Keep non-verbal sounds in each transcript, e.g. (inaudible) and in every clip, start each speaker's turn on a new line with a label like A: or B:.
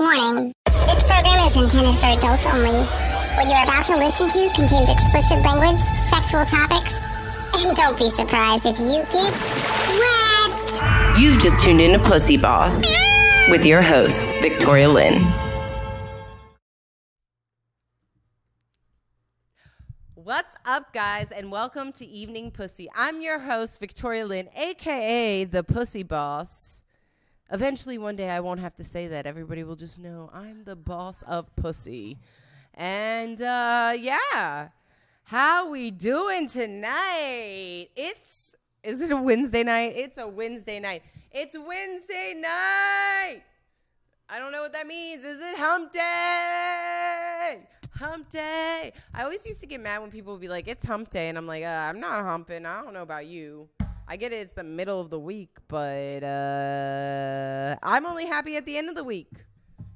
A: Warning. This program is intended for adults only. What you're about to listen to contains explicit language, sexual topics, and don't be surprised if you get wet.
B: You've just tuned in to Pussy Boss with your host, Victoria Lynn.
C: What's up, guys, and welcome to Evening Pussy. I'm your host, Victoria Lynn, aka the Pussy Boss. Eventually, one day, I won't have to say that. Everybody will just know I'm the boss of pussy. And uh, yeah, how we doing tonight? It's is it a Wednesday night? It's a Wednesday night. It's Wednesday night. I don't know what that means. Is it hump day? Hump day. I always used to get mad when people would be like, it's hump day. And I'm like, uh, I'm not humping. I don't know about you. I get it. It's the middle of the week, but uh, I'm only happy at the end of the week.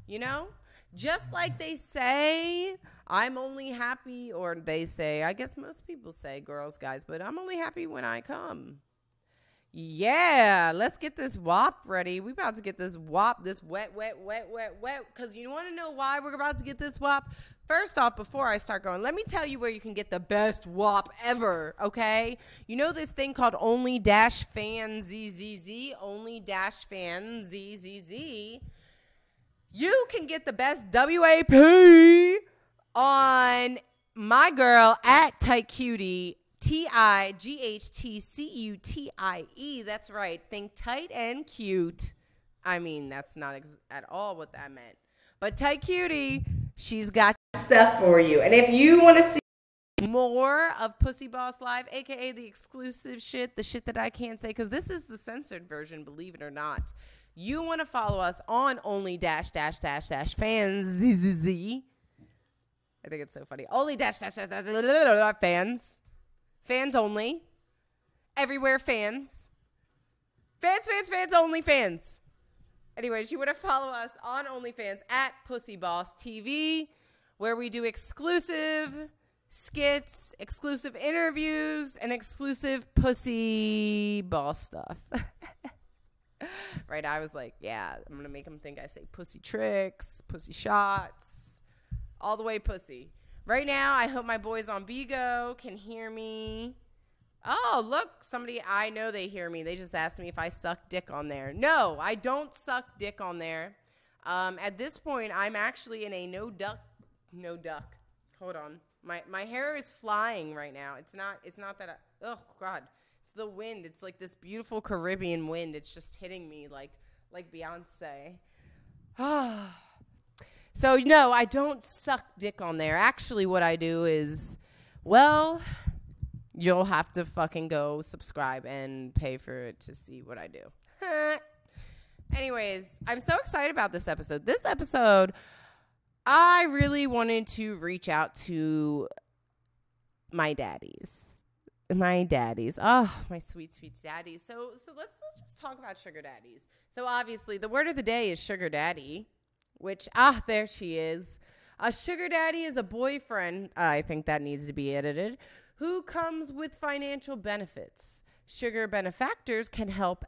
C: You know? Just like they say, I'm only happy, or they say, I guess most people say, girls, guys, but I'm only happy when I come. Yeah, let's get this WAP ready. We about to get this WAP, this wet, wet, wet, wet, wet. Because you want to know why we're about to get this WAP? First off, before I start going, let me tell you where you can get the best WAP ever, okay? You know this thing called Only Dash Fan ZZZ? Only Dash Fan ZZZ? You can get the best WAP on my girl at Tight Cutie T I G H T C U T I E. That's right. Think tight and cute. I mean, that's not ex- at all what that meant. But tight cutie, she's got stuff for you. And if you want to see more of Pussy Boss Live, aka the exclusive shit, the shit that I can't say, because this is the censored version, believe it or not. You want to follow us on only dash dash dash dash fans z z z. I think it's so funny. Only dash dash dash, dash, dash, dash, dash fans. Fans only. Everywhere fans. Fans, fans, fans, only fans. Anyways, you want to follow us on OnlyFans at Pussy Boss TV, where we do exclusive skits, exclusive interviews, and exclusive pussy boss stuff. (laughs) right? I was like, yeah, I'm gonna make them think I say pussy tricks, pussy shots, all the way pussy. Right now, I hope my boys on Bigo can hear me. Oh, look, somebody I know they hear me. They just asked me if I suck dick on there. No, I don't suck dick on there. Um, at this point, I'm actually in a no duck, no duck. Hold on, my my hair is flying right now. It's not. It's not that. I, oh God, it's the wind. It's like this beautiful Caribbean wind. It's just hitting me like like Beyonce. Ah. (sighs) So no, I don't suck dick on there. Actually, what I do is, well, you'll have to fucking go subscribe and pay for it to see what I do. (laughs) Anyways, I'm so excited about this episode. This episode, I really wanted to reach out to my daddies. My daddies. Oh, my sweet, sweet daddies. So so let's let's just talk about sugar daddies. So obviously the word of the day is sugar daddy which ah there she is a sugar daddy is a boyfriend i think that needs to be edited who comes with financial benefits sugar benefactors can help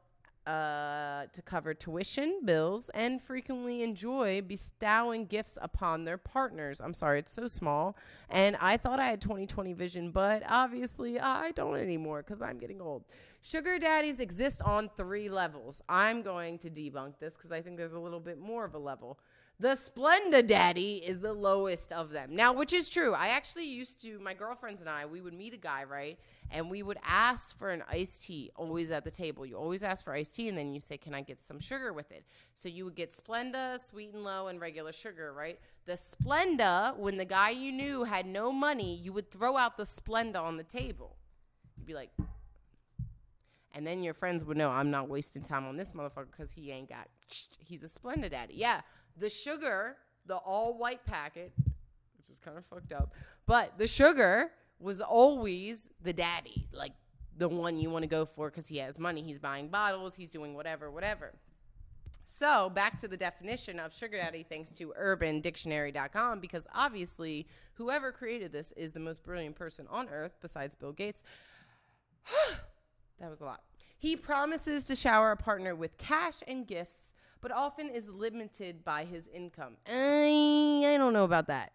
C: uh, to cover tuition bills and frequently enjoy bestowing gifts upon their partners i'm sorry it's so small and i thought i had 2020 vision but obviously i don't anymore because i'm getting old Sugar daddies exist on three levels. I'm going to debunk this because I think there's a little bit more of a level. The Splenda Daddy is the lowest of them. Now, which is true. I actually used to, my girlfriends and I, we would meet a guy, right? And we would ask for an iced tea always at the table. You always ask for iced tea, and then you say, Can I get some sugar with it? So you would get Splenda, sweet and low, and regular sugar, right? The Splenda, when the guy you knew had no money, you would throw out the Splenda on the table. You'd be like, and then your friends would know I'm not wasting time on this motherfucker because he ain't got. He's a Splenda daddy. Yeah, the sugar, the all white packet, which was kind of fucked up, but the sugar was always the daddy, like the one you want to go for because he has money. He's buying bottles. He's doing whatever, whatever. So, back to the definition of sugar daddy thanks to urbandictionary.com because obviously whoever created this is the most brilliant person on earth besides Bill Gates. (sighs) that was a lot. He promises to shower a partner with cash and gifts, but often is limited by his income. I, I don't know about that.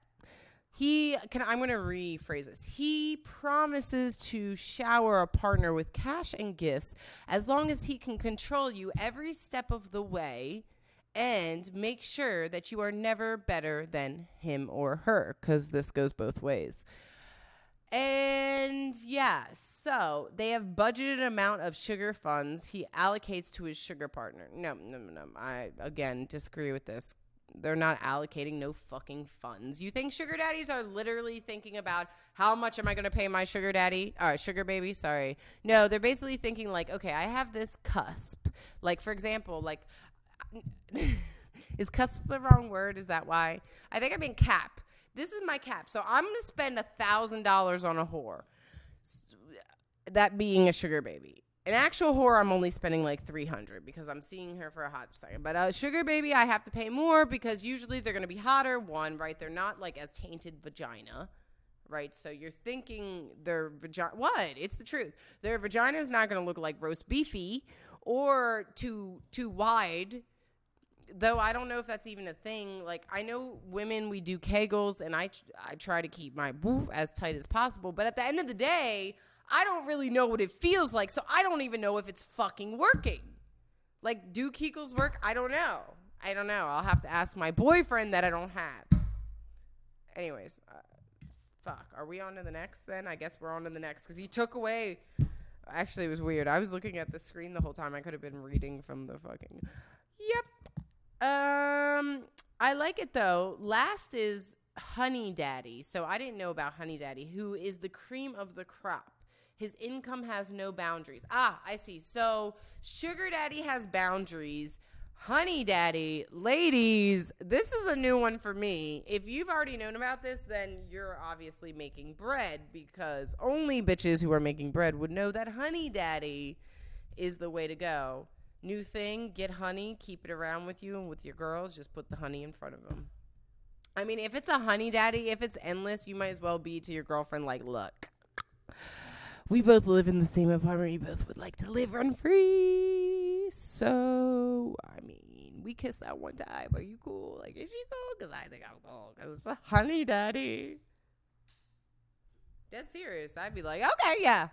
C: He can I'm going to rephrase this. He promises to shower a partner with cash and gifts as long as he can control you every step of the way and make sure that you are never better than him or her cuz this goes both ways. And yeah, so they have budgeted amount of sugar funds he allocates to his sugar partner. No, no, no, no. I again disagree with this. They're not allocating no fucking funds. You think sugar daddies are literally thinking about how much am I going to pay my sugar daddy? Or sugar baby, sorry. No, they're basically thinking like, okay, I have this cusp. Like for example, like (laughs) is cusp the wrong word? Is that why? I think I mean cap. This is my cap. So I'm to spend a thousand dollars on a whore. That being a sugar baby. An actual whore, I'm only spending like 300 because I'm seeing her for a hot second. But a sugar baby, I have to pay more because usually they're going to be hotter. One, right? They're not like as tainted vagina, right? So you're thinking their vagina. What? It's the truth. Their vagina is not going to look like roast beefy or too too wide though I don't know if that's even a thing. Like I know women, we do Kegels, and I I try to keep my boof as tight as possible. But at the end of the day, I don't really know what it feels like, so I don't even know if it's fucking working. Like, do Kegels work? I don't know. I don't know. I'll have to ask my boyfriend that I don't have. Anyways, uh, fuck. Are we on to the next then? I guess we're on to the next because he took away. Actually, it was weird. I was looking at the screen the whole time. I could have been reading from the fucking. Um, I like it though. Last is Honey Daddy. So I didn't know about Honey Daddy, who is the cream of the crop. His income has no boundaries. Ah, I see. So Sugar Daddy has boundaries. Honey Daddy, ladies, this is a new one for me. If you've already known about this, then you're obviously making bread because only bitches who are making bread would know that Honey Daddy is the way to go. New thing, get honey, keep it around with you and with your girls, just put the honey in front of them. I mean, if it's a honey daddy, if it's endless, you might as well be to your girlfriend like, look, we both live in the same apartment. We both would like to live rent free. So, I mean, we kissed that one time. Are you cool? Like, is she cool? Because I think I'm cool. Because it's a honey daddy. Dead serious. I'd be like, okay, yeah.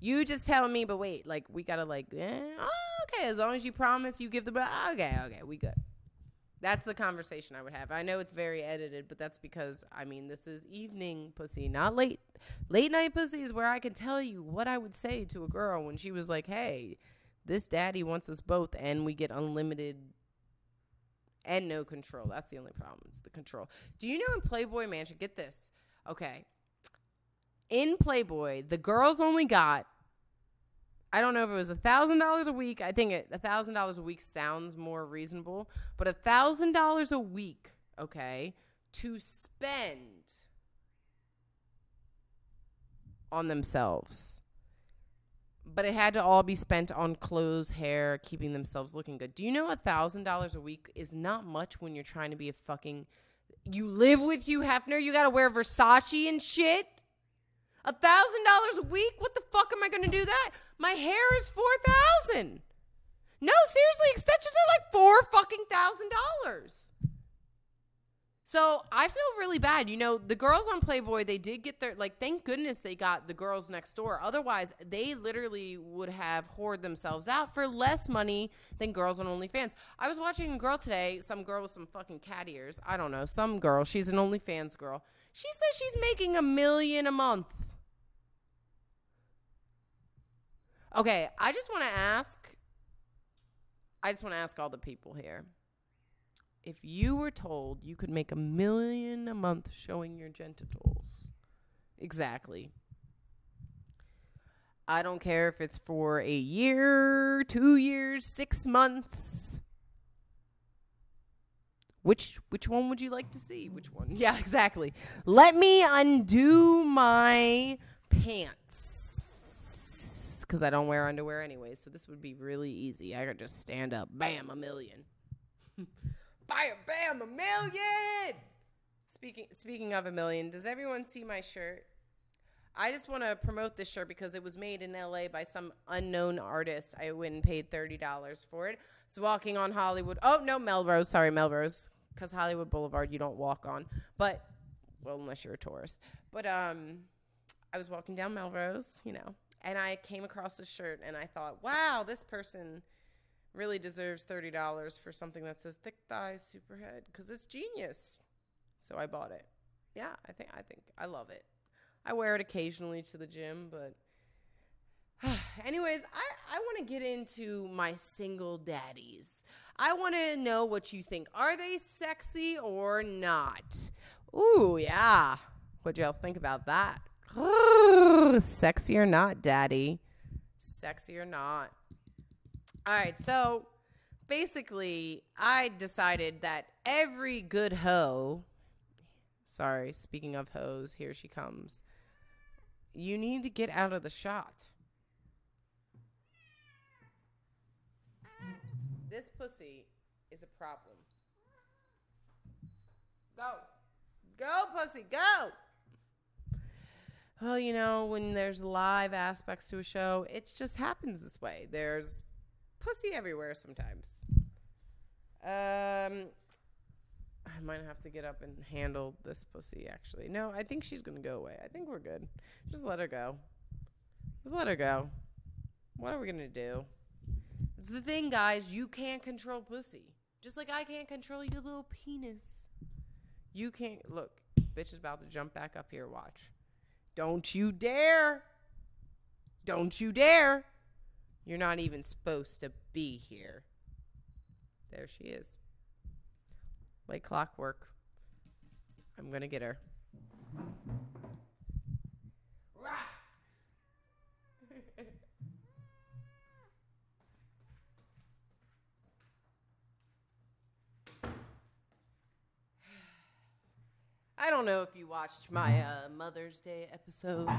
C: You just tell me, but wait, like, we gotta, like, eh, oh, okay, as long as you promise you give the okay, okay, we good. That's the conversation I would have. I know it's very edited, but that's because I mean this is evening pussy, not late late night pussy is where I can tell you what I would say to a girl when she was like, "Hey, this daddy wants us both and we get unlimited and no control." That's the only problem. It's the control. Do you know in Playboy Mansion, get this. Okay. In Playboy, the girls only got I don't know if it was a thousand dollars a week. I think a thousand dollars a week sounds more reasonable, but a thousand dollars a week, okay, to spend on themselves. But it had to all be spent on clothes, hair, keeping themselves looking good. Do you know a thousand dollars a week is not much when you're trying to be a fucking you live with Hugh Hefner, you gotta wear Versace and shit? A thousand dollars a week? What the fuck am I gonna do that? My hair is four thousand. No, seriously, extensions are like four fucking thousand dollars. So I feel really bad. You know, the girls on Playboy, they did get their like. Thank goodness they got the girls next door. Otherwise, they literally would have hoard themselves out for less money than girls on OnlyFans. I was watching a girl today, some girl with some fucking cat ears. I don't know, some girl. She's an OnlyFans girl. She says she's making a million a month. Okay, I just want to ask. I just want to ask all the people here. If you were told you could make a million a month showing your genitals, exactly. I don't care if it's for a year, two years, six months. Which which one would you like to see? Which one? (laughs) Yeah, exactly. Let me undo my pants because I don't wear underwear anyway. So this would be really easy. I could just stand up, bam, a million. (laughs) Bam, bam, a million. Speaking speaking of a million, does everyone see my shirt? I just want to promote this shirt because it was made in LA by some unknown artist. I went and paid $30 for it. So walking on Hollywood. Oh, no, Melrose. Sorry, Melrose. Because Hollywood Boulevard you don't walk on. But, well, unless you're a tourist. But um, I was walking down Melrose, you know, and I came across this shirt and I thought, wow, this person really deserves $30 for something that says thick thighs, superhead because it's genius. So I bought it. Yeah, I think I think I love it. I wear it occasionally to the gym, but (sighs) anyways, I I want to get into my single daddies. I want to know what you think. Are they sexy or not? Ooh, yeah. What y'all think about that? Sexy or not, daddy? Sexy or not? All right, so basically, I decided that every good hoe, sorry, speaking of hoes, here she comes. You need to get out of the shot. This pussy is a problem. Go. Go, pussy, go. Well, you know, when there's live aspects to a show, it just happens this way. There's pussy everywhere sometimes. Um, I might have to get up and handle this pussy. Actually, no, I think she's gonna go away. I think we're good. Just let her go. Just let her go. What are we gonna do? It's the thing, guys. You can't control pussy. Just like I can't control your little penis. You can't look. Bitch is about to jump back up here. Watch. Don't you dare. Don't you dare. You're not even supposed to be here. There she is. Like clockwork. I'm going to get her. I don't know if you watched my uh, Mother's Day episode But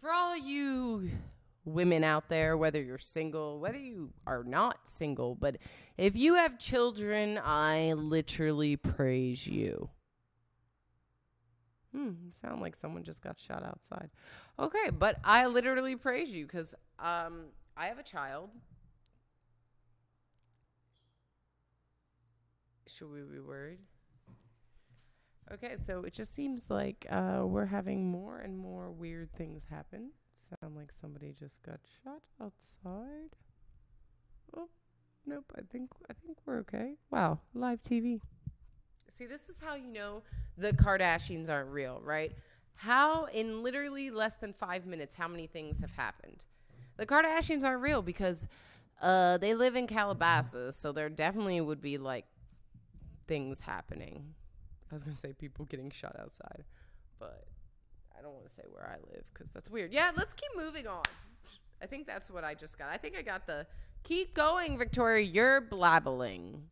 C: for all you women out there, whether you're single, whether you are not single, but if you have children, I literally praise you. Hmm, sound like someone just got shot outside. Okay, but I literally praise you because um, I have a child. Should we be worried? Okay, so it just seems like uh, we're having more and more weird things happen. Sound like somebody just got shot outside. Oh, nope. I think I think we're okay. Wow, live TV. See, this is how you know the Kardashians aren't real, right? How in literally less than five minutes, how many things have happened? The Kardashians aren't real because uh, they live in Calabasas, so there definitely would be like things happening. I was gonna say people getting shot outside, but I don't want to say where I live because that's weird. Yeah, let's keep moving on. I think that's what I just got. I think I got the keep going, Victoria. You're blabbling.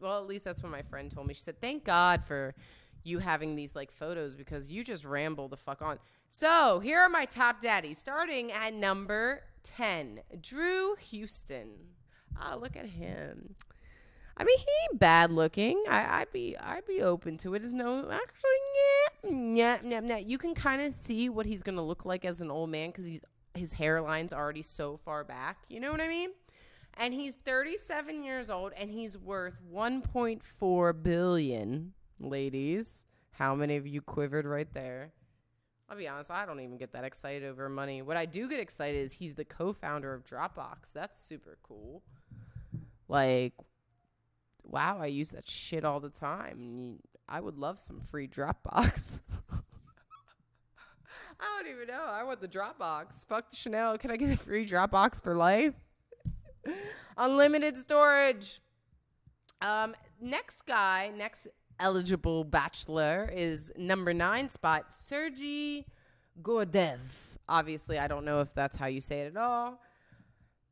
C: Well, at least that's what my friend told me. She said, "Thank God for you having these like photos because you just ramble the fuck on." So here are my top daddies, starting at number ten, Drew Houston. Ah, look at him. I mean, he bad looking. I, I'd be I'd be open to it. Is no actually yeah yeah yeah yeah. You can kind of see what he's gonna look like as an old man because he's his hairline's already so far back. You know what I mean? And he's 37 years old and he's worth 1.4 billion. Ladies, how many of you quivered right there? I'll be honest, I don't even get that excited over money. What I do get excited is he's the co-founder of Dropbox. That's super cool. Like wow, I use that shit all the time. I would love some free Dropbox. (laughs) I don't even know. I want the Dropbox. Fuck the Chanel. Can I get a free Dropbox for life? (laughs) Unlimited storage. Um, next guy, next eligible bachelor is number nine spot, Sergey Gordev. Obviously, I don't know if that's how you say it at all.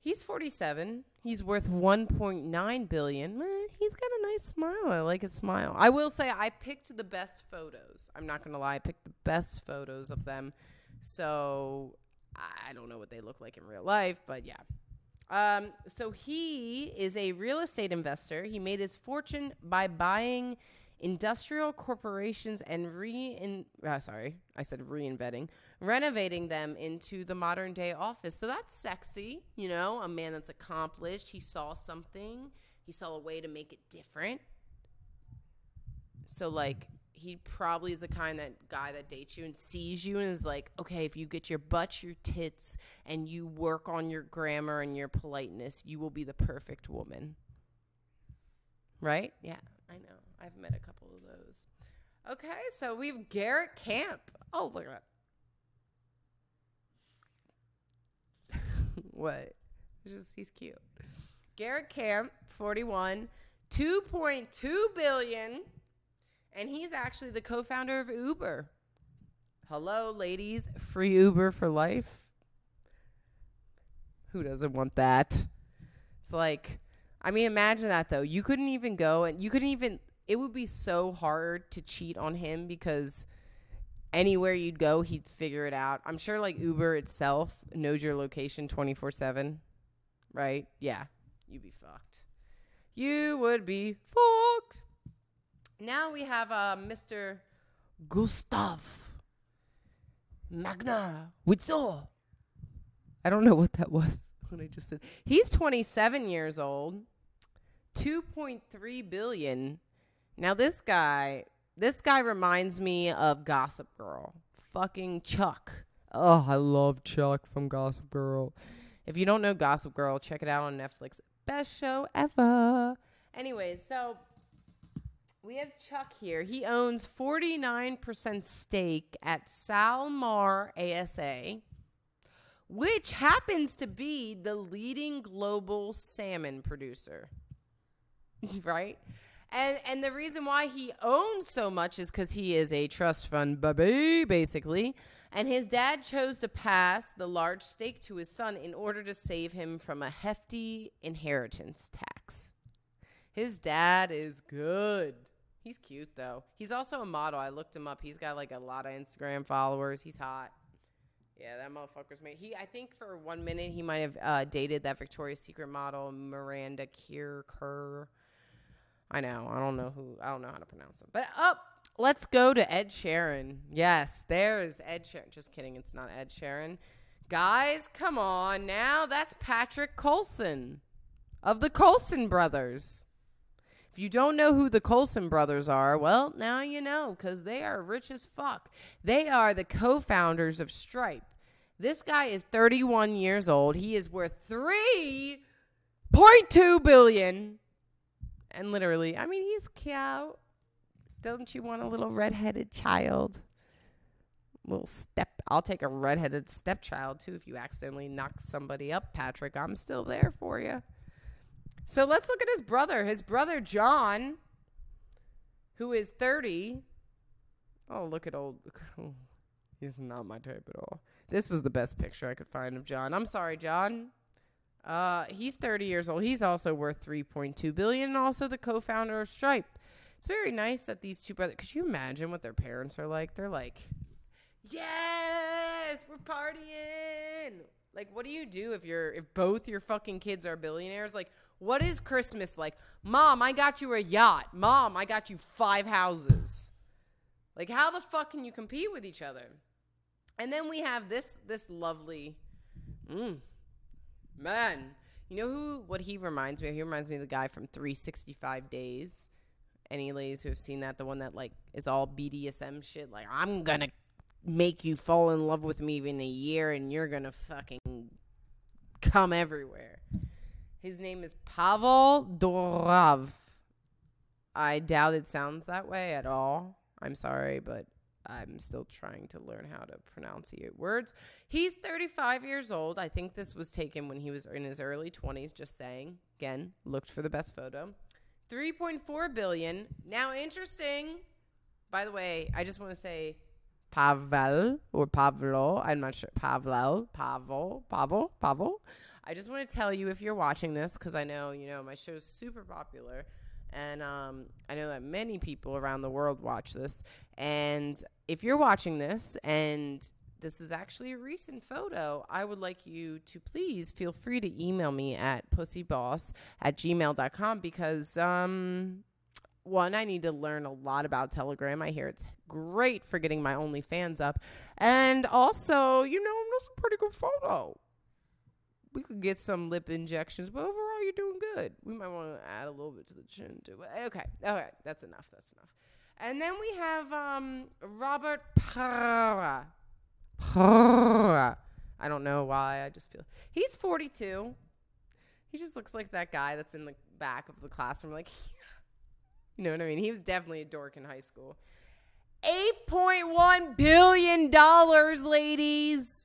C: He's 47. He's worth 1.9 billion. Eh, he's got a nice smile. I like his smile. I will say I picked the best photos. I'm not going to lie. I picked the best photos of them. So I don't know what they look like in real life, but yeah. Um, so he is a real estate investor. He made his fortune by buying industrial corporations and re in uh, sorry, I said reinventing, renovating them into the modern day office. So that's sexy, you know, a man that's accomplished. He saw something. He saw a way to make it different. So like he probably is the kind that guy that dates you and sees you and is like, okay, if you get your butt, your tits, and you work on your grammar and your politeness, you will be the perfect woman. Right? Yeah, I know. I've met a couple of those. Okay, so we've Garrett Camp. Oh, look at that. (laughs) what? It's just he's cute. Garrett Camp, 41, 2.2 billion and he's actually the co-founder of Uber. Hello, ladies, free Uber for life. Who doesn't want that? It's like, I mean, imagine that though. You couldn't even go and you couldn't even. It would be so hard to cheat on him because anywhere you'd go, he'd figure it out. I'm sure like Uber itself knows your location 24 7, right? Yeah, you'd be fucked. You would be fucked. Now we have uh, Mr. Gustav Magna Witzel. I don't know what that was. (laughs) What I just said. He's 27 years old. 2.3 billion. Now this guy, this guy reminds me of Gossip Girl. Fucking Chuck. Oh, I love Chuck from Gossip Girl. If you don't know Gossip Girl, check it out on Netflix. Best show ever. Anyways, so we have Chuck here. He owns 49% stake at Salmar ASA, which happens to be the leading global salmon producer. (laughs) right? And and the reason why he owns so much is cuz he is a trust fund baby basically. And his dad chose to pass the large stake to his son in order to save him from a hefty inheritance tax. His dad is good. He's cute though. He's also a model. I looked him up. He's got like a lot of Instagram followers. He's hot. Yeah, that motherfucker's made. He, I think, for one minute, he might have uh, dated that Victoria's Secret model Miranda Kerr. I know. I don't know who. I don't know how to pronounce them. But up, oh, let's go to Ed Sheeran. Yes, there's Ed Sheeran. Just kidding. It's not Ed Sheeran. Guys, come on now. That's Patrick Collison of the Collison brothers. If you don't know who the Collison brothers are, well, now you know because they are rich as fuck. They are the co founders of Stripe. This guy is 31 years old. He is worth 3.2 billion. And literally, I mean, he's cute. Don't you want a little redheaded child? Little step. I'll take a redheaded stepchild too if you accidentally knock somebody up, Patrick. I'm still there for you. So let's look at his brother. His brother, John, who is 30. Oh, look at old. (laughs) He's not my type at all. This was the best picture I could find of John. I'm sorry, John. Uh, he's 30 years old. He's also worth 3.2 billion, and also the co-founder of Stripe. It's very nice that these two brothers. Could you imagine what their parents are like? They're like, "Yes, we're partying." Like, what do you do if you're if both your fucking kids are billionaires? Like, what is Christmas like? Mom, I got you a yacht. Mom, I got you five houses. Like, how the fuck can you compete with each other? And then we have this this lovely, mm, man. You know who? What he reminds me of? He reminds me of the guy from 365 Days. Any ladies who have seen that, the one that like is all BDSM shit. Like, I'm gonna make you fall in love with me in a year, and you're gonna fucking come everywhere. His name is Pavel Durov. I doubt it sounds that way at all. I'm sorry, but I'm still trying to learn how to pronunciate words. He's 35 years old. I think this was taken when he was in his early 20s, just saying. Again, looked for the best photo. 3.4 billion. Now interesting. By the way, I just want to say Pavel or Pavlo, I'm not sure. Pavel, Pavel, Pavel, Pavel. I just want to tell you if you're watching this, because I know, you know, my show is super popular. And um, I know that many people around the world watch this. And if you're watching this and this is actually a recent photo, I would like you to please feel free to email me at pussyboss at gmail.com because um, one, I need to learn a lot about Telegram. I hear it's great for getting my OnlyFans up. And also, you know, that's a pretty good photo. We could get some lip injections, but overall, you're doing good. We might want to add a little bit to the chin, too. But okay, okay, that's enough. That's enough. And then we have um, Robert Pera. Pera. I don't know why. I just feel he's 42. He just looks like that guy that's in the back of the classroom, like, (laughs) you know what I mean? He was definitely a dork in high school. $8.1 billion, ladies.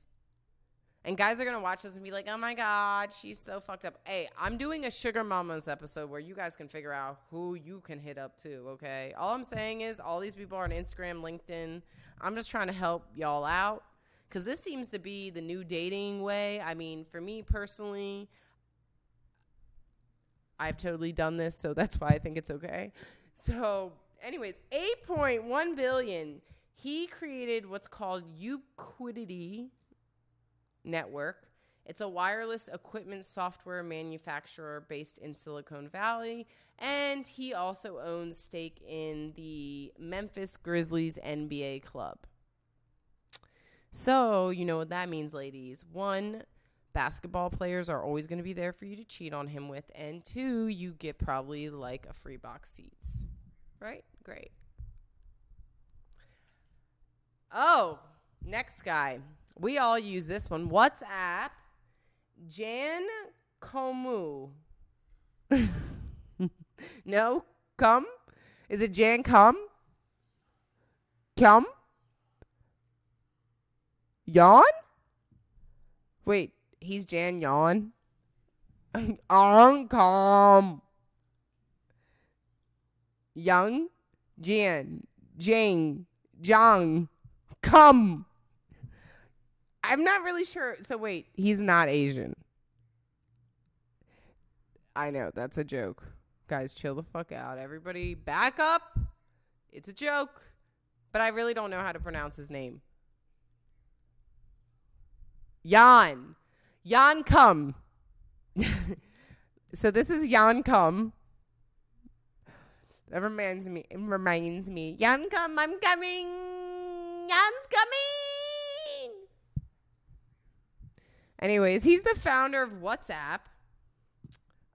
C: And guys are to watch this and be like, oh my God, she's so fucked up. Hey, I'm doing a Sugar Mamas episode where you guys can figure out who you can hit up too, okay? All I'm saying is all these people are on Instagram, LinkedIn. I'm just trying to help y'all out because this seems to be the new dating way. I mean, for me personally, I've totally done this, so that's why I think it's okay. So, anyways, 8.1 billion. He created what's called Ubiquiti Network. It's a wireless equipment software manufacturer based in Silicon Valley, and he also owns stake in the Memphis Grizzlies NBA club. So, you know what that means, ladies. One, basketball players are always going to be there for you to cheat on him with. And two, you get probably like a free box seats. Right? Great. Oh, next guy. We all use this one. WhatsApp. Jan Komu. (laughs) no, come. Is it Jan come? Come? Yawn? Wait, he's Jan Yawn. Ankam. (laughs) Young, Jan, Jane, Jang, come. I'm not really sure. So wait, he's not Asian. I know that's a joke. Guys, chill the fuck out. Everybody, back up. It's a joke. But I really don't know how to pronounce his name. Jan. Jan Kum. (laughs) so this is Jan Kum. That reminds me. It reminds me. Jan Kum, I'm coming. Jan's coming. Anyways, he's the founder of WhatsApp.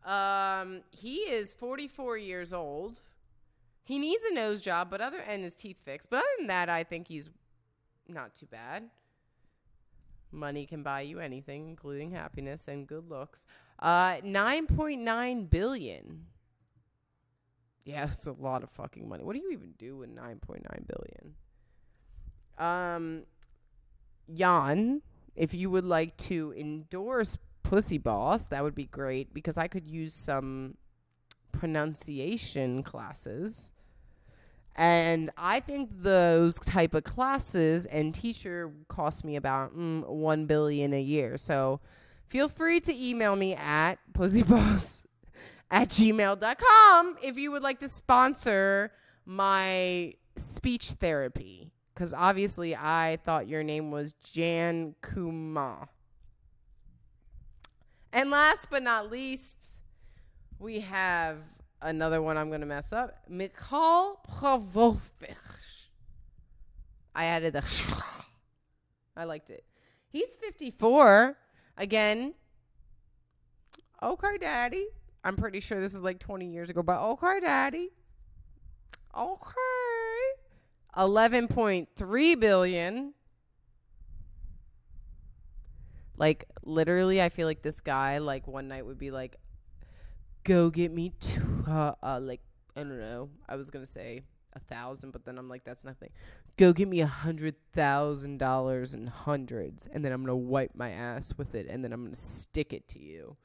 C: Um, he is 44 years old. He needs a nose job, but other and his teeth fixed. But other than that, I think he's not too bad. Money can buy you anything, including happiness and good looks. Uh, 9.9 billion. Yeah, that's a lot of fucking money. What do you even do with 9.9 billion? Um, Jan, if you would like to endorse Pussy Boss, that would be great because I could use some pronunciation classes. And I think those type of classes and teacher cost me about mm, one billion a year. So feel free to email me at pussyboss (laughs) at gmail.com if you would like to sponsor my speech therapy. Because obviously I thought your name was Jan Kuma. And last but not least, we have another one I'm going to mess up. Mikhail Pravovich. I added the (laughs) I liked it. He's 54. Again, okay, daddy. I'm pretty sure this is like 20 years ago, but okay, daddy. Okay. 11.3 billion. Like literally I feel like this guy like one night would be like go get me two, uh, uh, like I don't know. I was gonna say a thousand, but then I'm like, that's nothing. Go get me a hundred thousand dollars in hundreds, and then I'm gonna wipe my ass with it, and then I'm gonna stick it to you.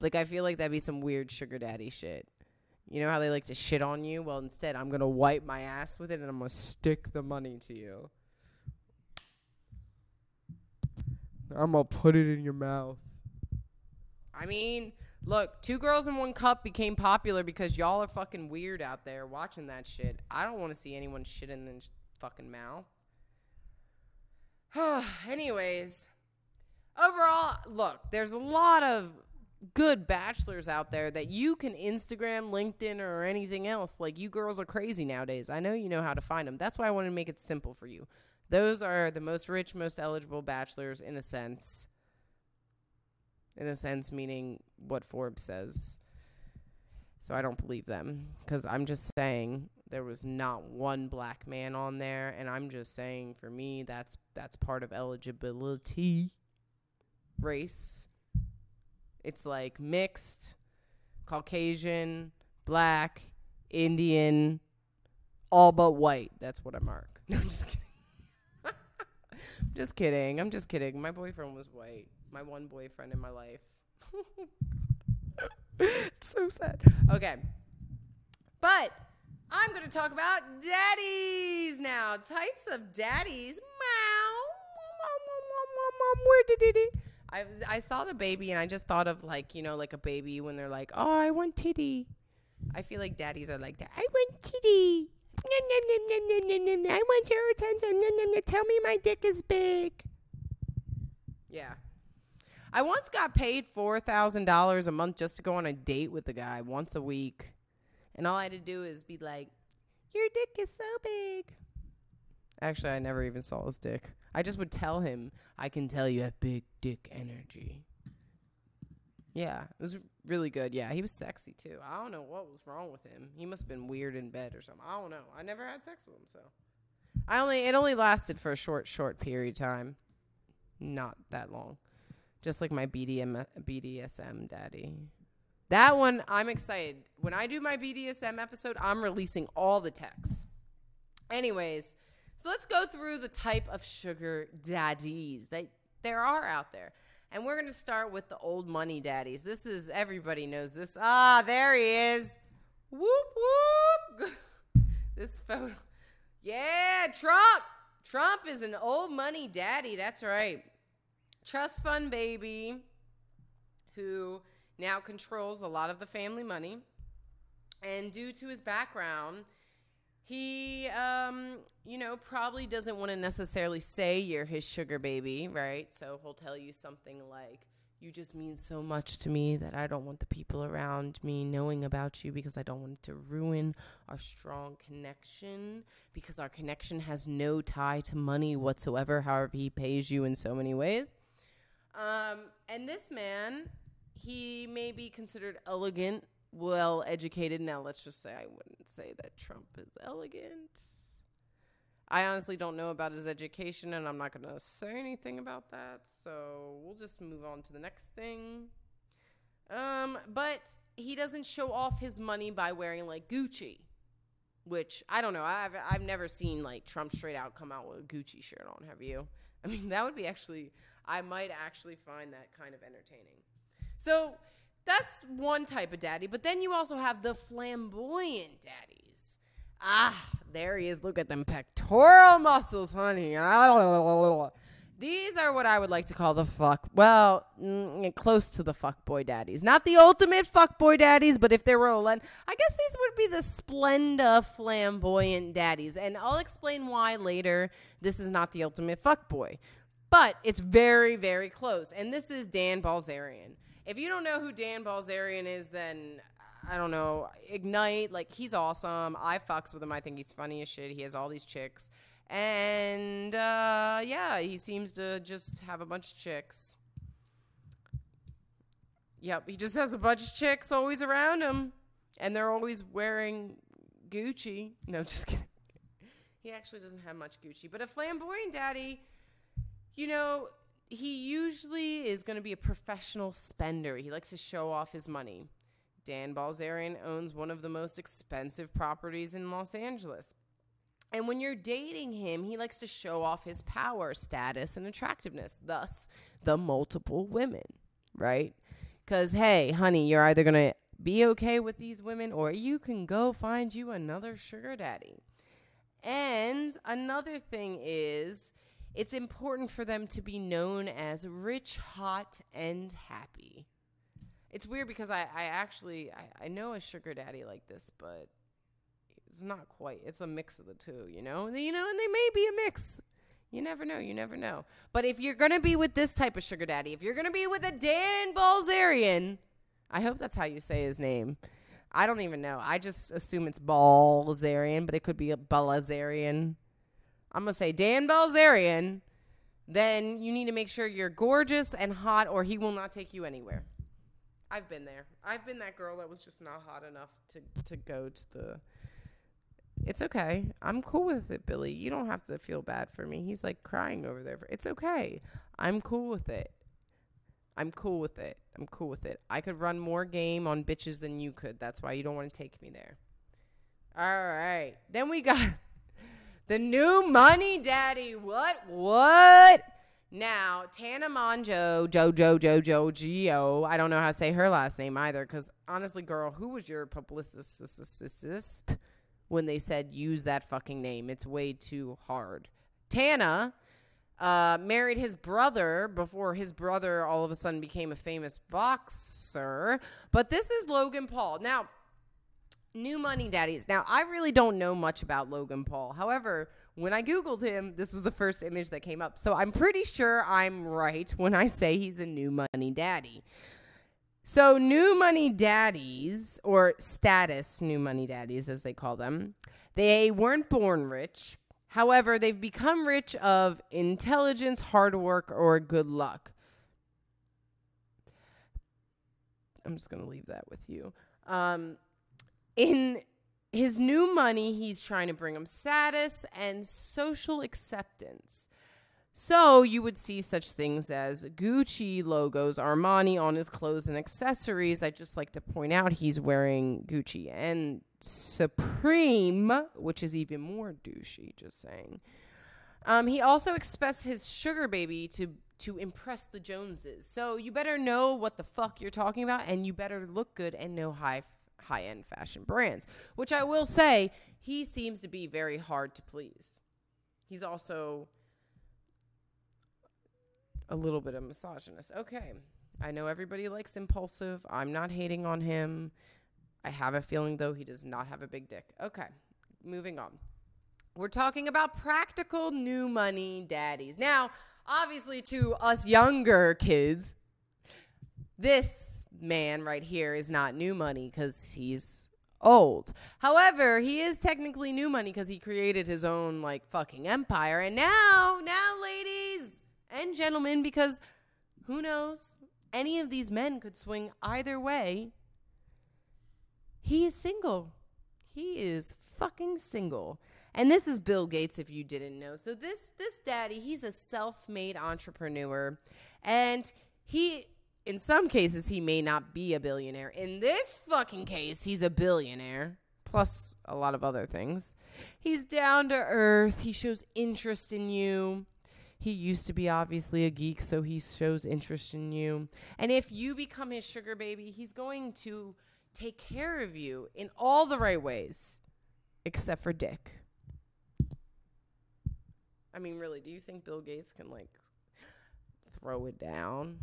C: Like I feel like that'd be some weird sugar daddy shit. You know how they like to shit on you? Well, instead, I'm gonna wipe my ass with it, and I'm gonna stick the money to you. I'm gonna put it in your mouth. I mean, Look, Two Girls in One Cup became popular because y'all are fucking weird out there watching that shit. I don't want to see anyone shit in their fucking mouth. (sighs) Anyways, overall, look, there's a lot of good bachelors out there that you can Instagram, LinkedIn, or anything else. Like you girls are crazy nowadays. I know you know how to find them. That's why I want to make it simple for you. Those are the most rich, most eligible bachelors in a sense. In a sense, meaning what Forbes says. So I don't believe them because I'm just saying there was not one black man on there, and I'm just saying for me that's that's part of eligibility race. It's like mixed, Caucasian, black, Indian, all but white. That's what I mark. (laughs) No, I'm just kidding. (laughs) just kidding. I'm just kidding. My boyfriend was white. My one boyfriend in my life. (laughs) so sad. Okay. But I'm going to talk about daddies now. Types of daddies. Meow. Where did it? I I saw the baby and I just thought of like you know like a baby when they're like oh I want titty. I feel like daddies are like that. I want titty. I want your attention. Tell me my dick is big. Yeah. I once got paid four thousand dollars a month just to go on a date with a guy once a week, and all I had to do is be like, "Your dick is so big." Actually, I never even saw his dick. I just would tell him, "I can tell you have big dick energy." Yeah, it was really good. Yeah, he was sexy too. I don't know what was wrong with him. He must have been weird in bed or something. I don't know. I never had sex with him, so I only it only lasted for a short, short period of time. Not that long. Just like my BDM, BDSM daddy. That one, I'm excited. When I do my BDSM episode, I'm releasing all the texts. Anyways, so let's go through the type of sugar daddies that there are out there. And we're going to start with the old money daddies. This is, everybody knows this. Ah, there he is. Whoop, whoop. (laughs) this photo. Yeah, Trump. Trump is an old money daddy. That's right. Trust fund baby who now controls a lot of the family money. And due to his background, he, um, you know, probably doesn't want to necessarily say you're his sugar baby, right? So he'll tell you something like, You just mean so much to me that I don't want the people around me knowing about you because I don't want to ruin our strong connection because our connection has no tie to money whatsoever, however, he pays you in so many ways. Um, and this man, he may be considered elegant, well educated. Now, let's just say I wouldn't say that Trump is elegant. I honestly don't know about his education, and I'm not going to say anything about that. So we'll just move on to the next thing. Um, but he doesn't show off his money by wearing like Gucci, which I don't know. I've I've never seen like Trump straight out come out with a Gucci shirt on. Have you? I mean, that would be actually. I might actually find that kind of entertaining. So that's one type of daddy. But then you also have the flamboyant daddies. Ah, there he is. Look at them pectoral muscles, honey. (laughs) These are what I would like to call the fuck. Well, mm, close to the fuck boy daddies. Not the ultimate fuck boy daddies, but if there were a I guess these would be the Splenda flamboyant daddies. And I'll explain why later this is not the ultimate fuck boy. But it's very, very close. And this is Dan Balzarian. If you don't know who Dan Balzarian is, then I don't know. Ignite, like he's awesome. I fucks with him. I think he's funny as shit. He has all these chicks. And uh, yeah, he seems to just have a bunch of chicks. Yep, he just has a bunch of chicks always around him. And they're always wearing Gucci. No, just kidding. (laughs) he actually doesn't have much Gucci. But a flamboyant daddy, you know, he usually is going to be a professional spender. He likes to show off his money. Dan Balzarian owns one of the most expensive properties in Los Angeles. And when you're dating him, he likes to show off his power, status, and attractiveness, thus, the multiple women, right? Because, hey, honey, you're either going to be okay with these women or you can go find you another sugar daddy. And another thing is, it's important for them to be known as rich, hot, and happy. It's weird because I, I actually I, I know a sugar daddy like this, but it's not quite. It's a mix of the two, you know. You know, and they may be a mix. You never know. You never know. But if you're gonna be with this type of sugar daddy, if you're gonna be with a Dan Balzarian, I hope that's how you say his name. I don't even know. I just assume it's Balzarian, but it could be a Balazarian. I'm gonna say Dan Balzarian. Then you need to make sure you're gorgeous and hot, or he will not take you anywhere. I've been there. I've been that girl that was just not hot enough to to go to the. It's okay. I'm cool with it, Billy. You don't have to feel bad for me. He's like crying over there. It's okay. I'm cool with it. I'm cool with it. I'm cool with it. I could run more game on bitches than you could. That's why you don't want to take me there. All right. Then we got the new money daddy. What? What? Now, Tana Monjo, Jojo, Jojo, Geo. I don't know how to say her last name either because honestly, girl, who was your publicist when they said use that fucking name? It's way too hard. Tana uh, married his brother before his brother all of a sudden became a famous boxer. But this is Logan Paul. Now, new money daddies. Now, I really don't know much about Logan Paul. However, when I Googled him, this was the first image that came up. So I'm pretty sure I'm right when I say he's a new money daddy. So, new money daddies, or status new money daddies as they call them, they weren't born rich, However, they've become rich of intelligence, hard work, or good luck. I'm just going to leave that with you. Um, in his new money, he's trying to bring him status and social acceptance. So you would see such things as Gucci logos, Armani on his clothes and accessories. I just like to point out he's wearing Gucci and Supreme, which is even more douchey, just saying. Um, he also expects his sugar baby to to impress the Joneses. So you better know what the fuck you're talking about, and you better look good and know high high end fashion brands. Which I will say, he seems to be very hard to please. He's also a little bit of misogynist. Okay, I know everybody likes Impaulsive. I'm not hating on him. I have a feeling, though, he does not have a big dick. Okay, moving on. We're talking about practical new money daddies. Now, obviously, to us younger kids, this man right here is not new money because he's old. However, he is technically new money because he created his own like fucking empire. And now, now, ladies and gentlemen, because who knows, any of these men could swing either way he is single. He is fucking single. And this is Bill Gates if you didn't know. So this this daddy, he's a self-made entrepreneur and he in some cases he may not be a billionaire. In this fucking case, he's a billionaire plus a lot of other things. He's down to earth. He shows interest in you. He used to be obviously a geek, so he shows interest in you. And if you become his sugar baby, he's going to take care of you in all the right ways, except for Dick. I mean, really, do you think Bill Gates can like throw it down?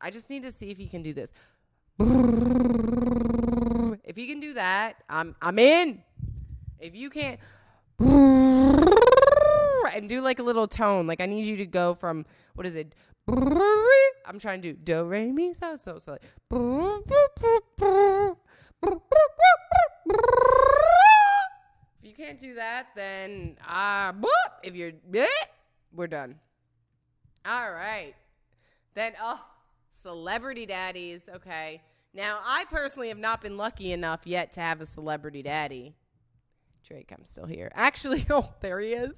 C: I just need to see if he can do this. If he can do that, I'm I'm in. If you can't and do like a little tone, like I need you to go from what is it? I'm trying to do do re mi so so so. If you can't do that, then ah, uh, if you're we're done. All right. Then oh, celebrity daddies. Okay. Now I personally have not been lucky enough yet to have a celebrity daddy. Drake, I'm still here. (laughs) Actually, oh, there he is.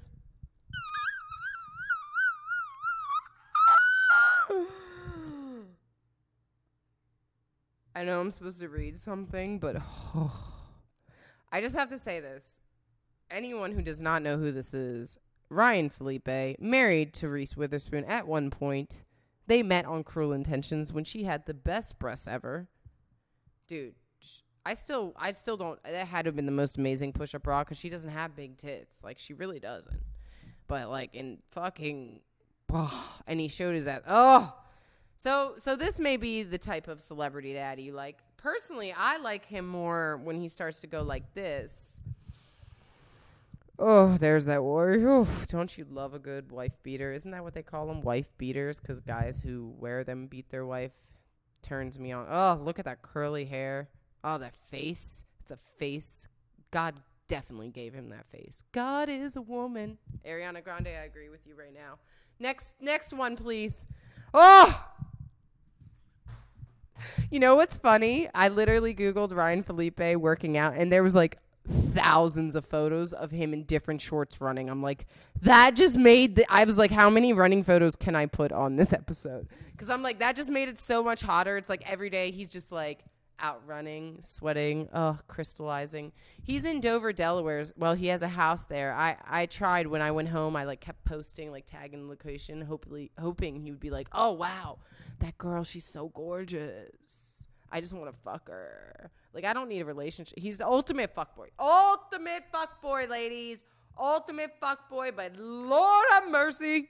C: (sighs) I know I'm supposed to read something, but oh, (sighs) I just have to say this. Anyone who does not know who this is, Ryan Phillippe, married to Reese Witherspoon at one point. They met on Cruel Intentions when she had the best breasts ever. Dude, I still, I still don't. That had to have been the most amazing push-up bra because she doesn't have big tits. Like she really doesn't. But like in fucking, oh, (sighs) and he showed his ass. Oh, so so this may be the type of celebrity daddy. Like personally, I like him more when he starts to go like this. Oh, there's that warrior. don't you love a good wife beater? Isn't that what they call them? Wife beaters? Because guys who wear them beat their wife. turns me on. Oh, look at that curly hair. Oh, that face. It's a face. God definitely gave him that face. God is a woman. Ariana Grande, I agree with you right now. Next next one, please. Oh! You know what's funny? I literally Googled Ryan Phillippe working out, and there was like thousands of photos of him in different shorts running. I'm like, that just made the. I was like, how many running photos can I put on this episode? Because I'm like, that just made it so much hotter. It's like every day he's just like out running, sweating, oh, crystallizing. He's in Dover, Delaware. Well, he has a house there. I I tried when I went home. I like kept posting, like tagging the location, hopefully hoping he would be like, oh wow, that girl, she's so gorgeous. I just want to fuck her. Like I don't need a relationship. He's the ultimate fuckboy. Ultimate fuckboy, ladies. Ultimate fuckboy, but Lord have mercy.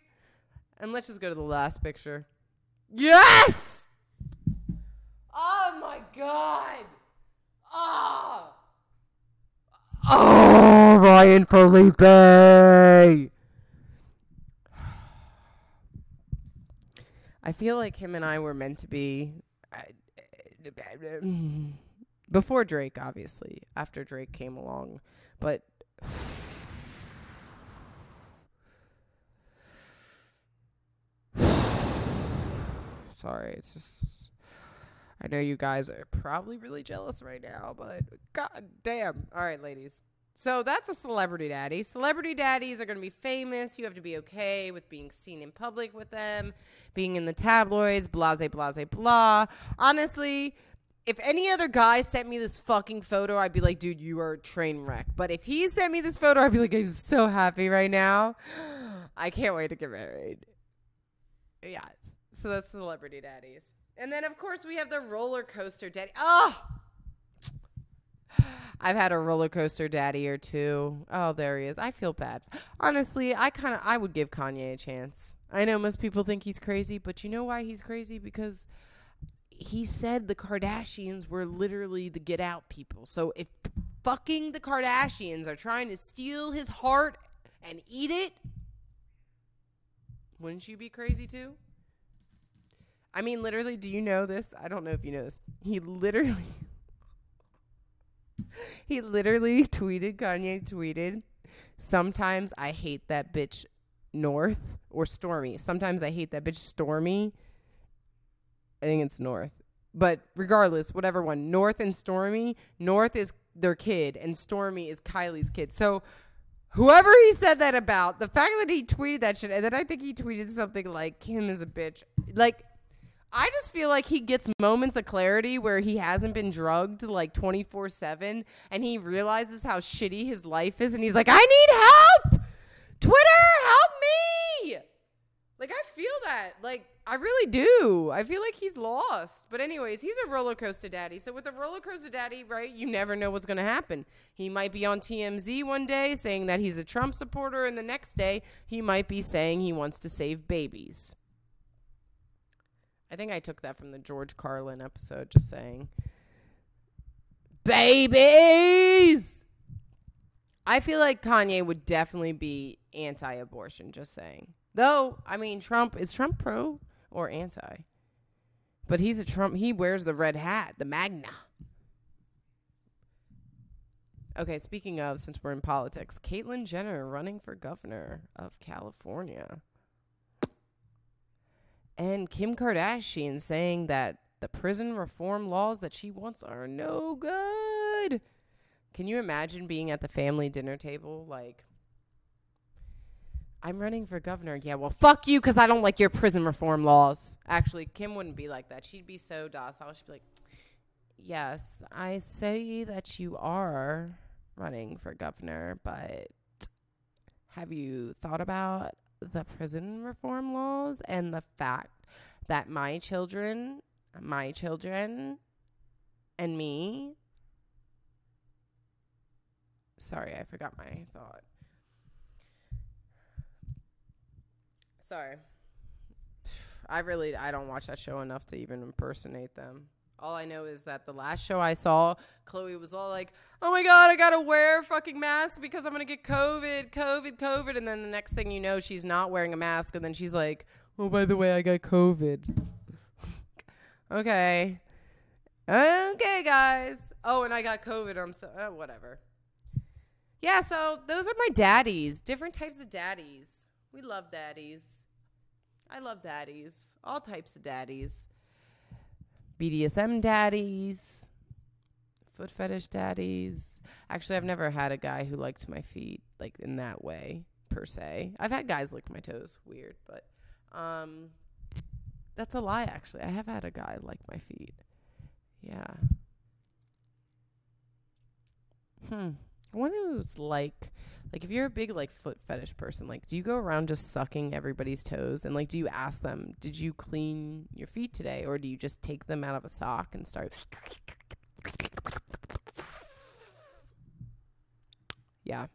C: And let's just go to the last picture. Yes! Oh my god. Oh. Oh, Ryan Phillippe. (sighs) I feel like him and I were meant to be uh, before Drake, obviously. After Drake came along, but (sighs) sorry, it's just I know you guys are probably really jealous right now, but god damn. All right, ladies. So that's a celebrity daddy. Celebrity daddies are going to be famous. You have to be okay with being seen in public with them, being in the tabloids, blase, blase, blah. Honestly, if any other guy sent me this fucking photo, I'd be like, dude, you are a train wreck. But if he sent me this photo, I'd be like, I'm so happy right now. I can't wait to get married. Yeah. So that's celebrity daddies. And then, of course, we have the roller coaster daddy. Oh! I've had a roller coaster daddy or two. Oh, there he is. I feel bad. Honestly, I kind of I would give Kanye a chance. I know most people think he's crazy, but you know why he's crazy? Because he said the Kardashians were literally the get out people. So if fucking the Kardashians are trying to steal his heart and eat it, wouldn't you be crazy too? I mean, literally, do you know this? I don't know if you know this. He literally (laughs) he literally tweeted, Kanye tweeted, sometimes I hate that bitch North or Stormi. Sometimes I hate that bitch Stormi. I think it's North. But regardless, whatever one, North and Stormi, North is their kid and Stormi is Kylie's kid. So whoever he said that about, the fact that he tweeted that shit, and then I think he tweeted something like Kim is a bitch. Like I just feel like he gets moments of clarity where he hasn't been drugged like 24 7 and he realizes how shitty his life is and he's like, I need help! Twitter! Like, I feel that. Like, I really do. I feel like he's lost. But, anyways, he's a roller coaster daddy. So, with a roller coaster daddy, right, you never know what's to happen. He might be on TMZ one day saying that he's a Trump supporter, and the next day, he might be saying he wants to save babies. I think I took that from the George Carlin episode, just saying. Babies! I feel like Kanye would definitely be anti abortion, just saying. Though, I mean, Trump, is Trump pro or anti? But he's a Trump, he wears the red hat, the magna. Okay, speaking of, since we're in politics, Caitlyn Jenner running for governor of California and Kim Kardashian saying that the prison reform laws that she wants are no good. Can you imagine being at the family dinner table like I'm running for governor. Yeah, well, fuck you because I don't like your prison reform laws. Actually, Kim wouldn't be like that. She'd be so docile. She'd be like, Yes, I say that you are running for governor, but have you thought about the prison reform laws and the fact that my children, my children, and me. Sorry, I forgot my thought. Sorry. I really I don't watch that show enough to even impersonate them. All I know is that the last show I saw, Khloé was all like, "Oh my god, I gotta wear a fucking mask because I'm gonna get COVID, COVID, COVID," and then the next thing you know, she's not wearing a mask, and then she's like, "Oh, by the way, I got COVID." (laughs) Okay. Okay, guys. Oh, and I got COVID. I'm so uh, whatever. Yeah, so those are my daddies. Different types of daddies. We love daddies. I love daddies. All types of daddies. BDSM daddies. Foot fetish daddies. Actually, I've never had a guy who liked my feet like in that way per se. I've had guys lick my toes. Weird, but um that's a lie actually. I have had a guy like my feet. Yeah. Hmm. I wonder what it was like. Like, if you're a big like foot fetish person, like, do you go around just sucking everybody's toes? And like, do you ask them, "Did you clean your feet today?" Or do you just take them out of a sock and start? Yeah.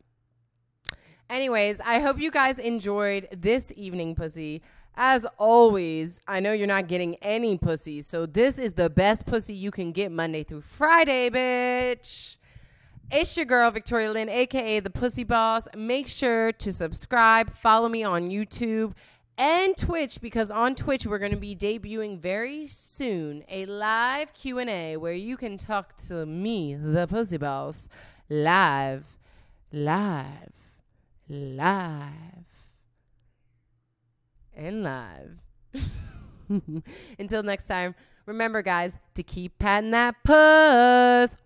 C: Anyways, I hope you guys enjoyed this evening, pussy. As always, I know you're not getting any pussy, so this is the best pussy you can get Monday through Friday, bitch. It's your girl, Victoria Lynn, aka the Pussy Boss. Make sure to subscribe, follow me on YouTube and Twitch because on Twitch we're going to be debuting very soon a live Q&A where you can talk to me, the Pussy Boss, live, live, live and live. (laughs) Until next time, remember, guys, to keep patting that puss.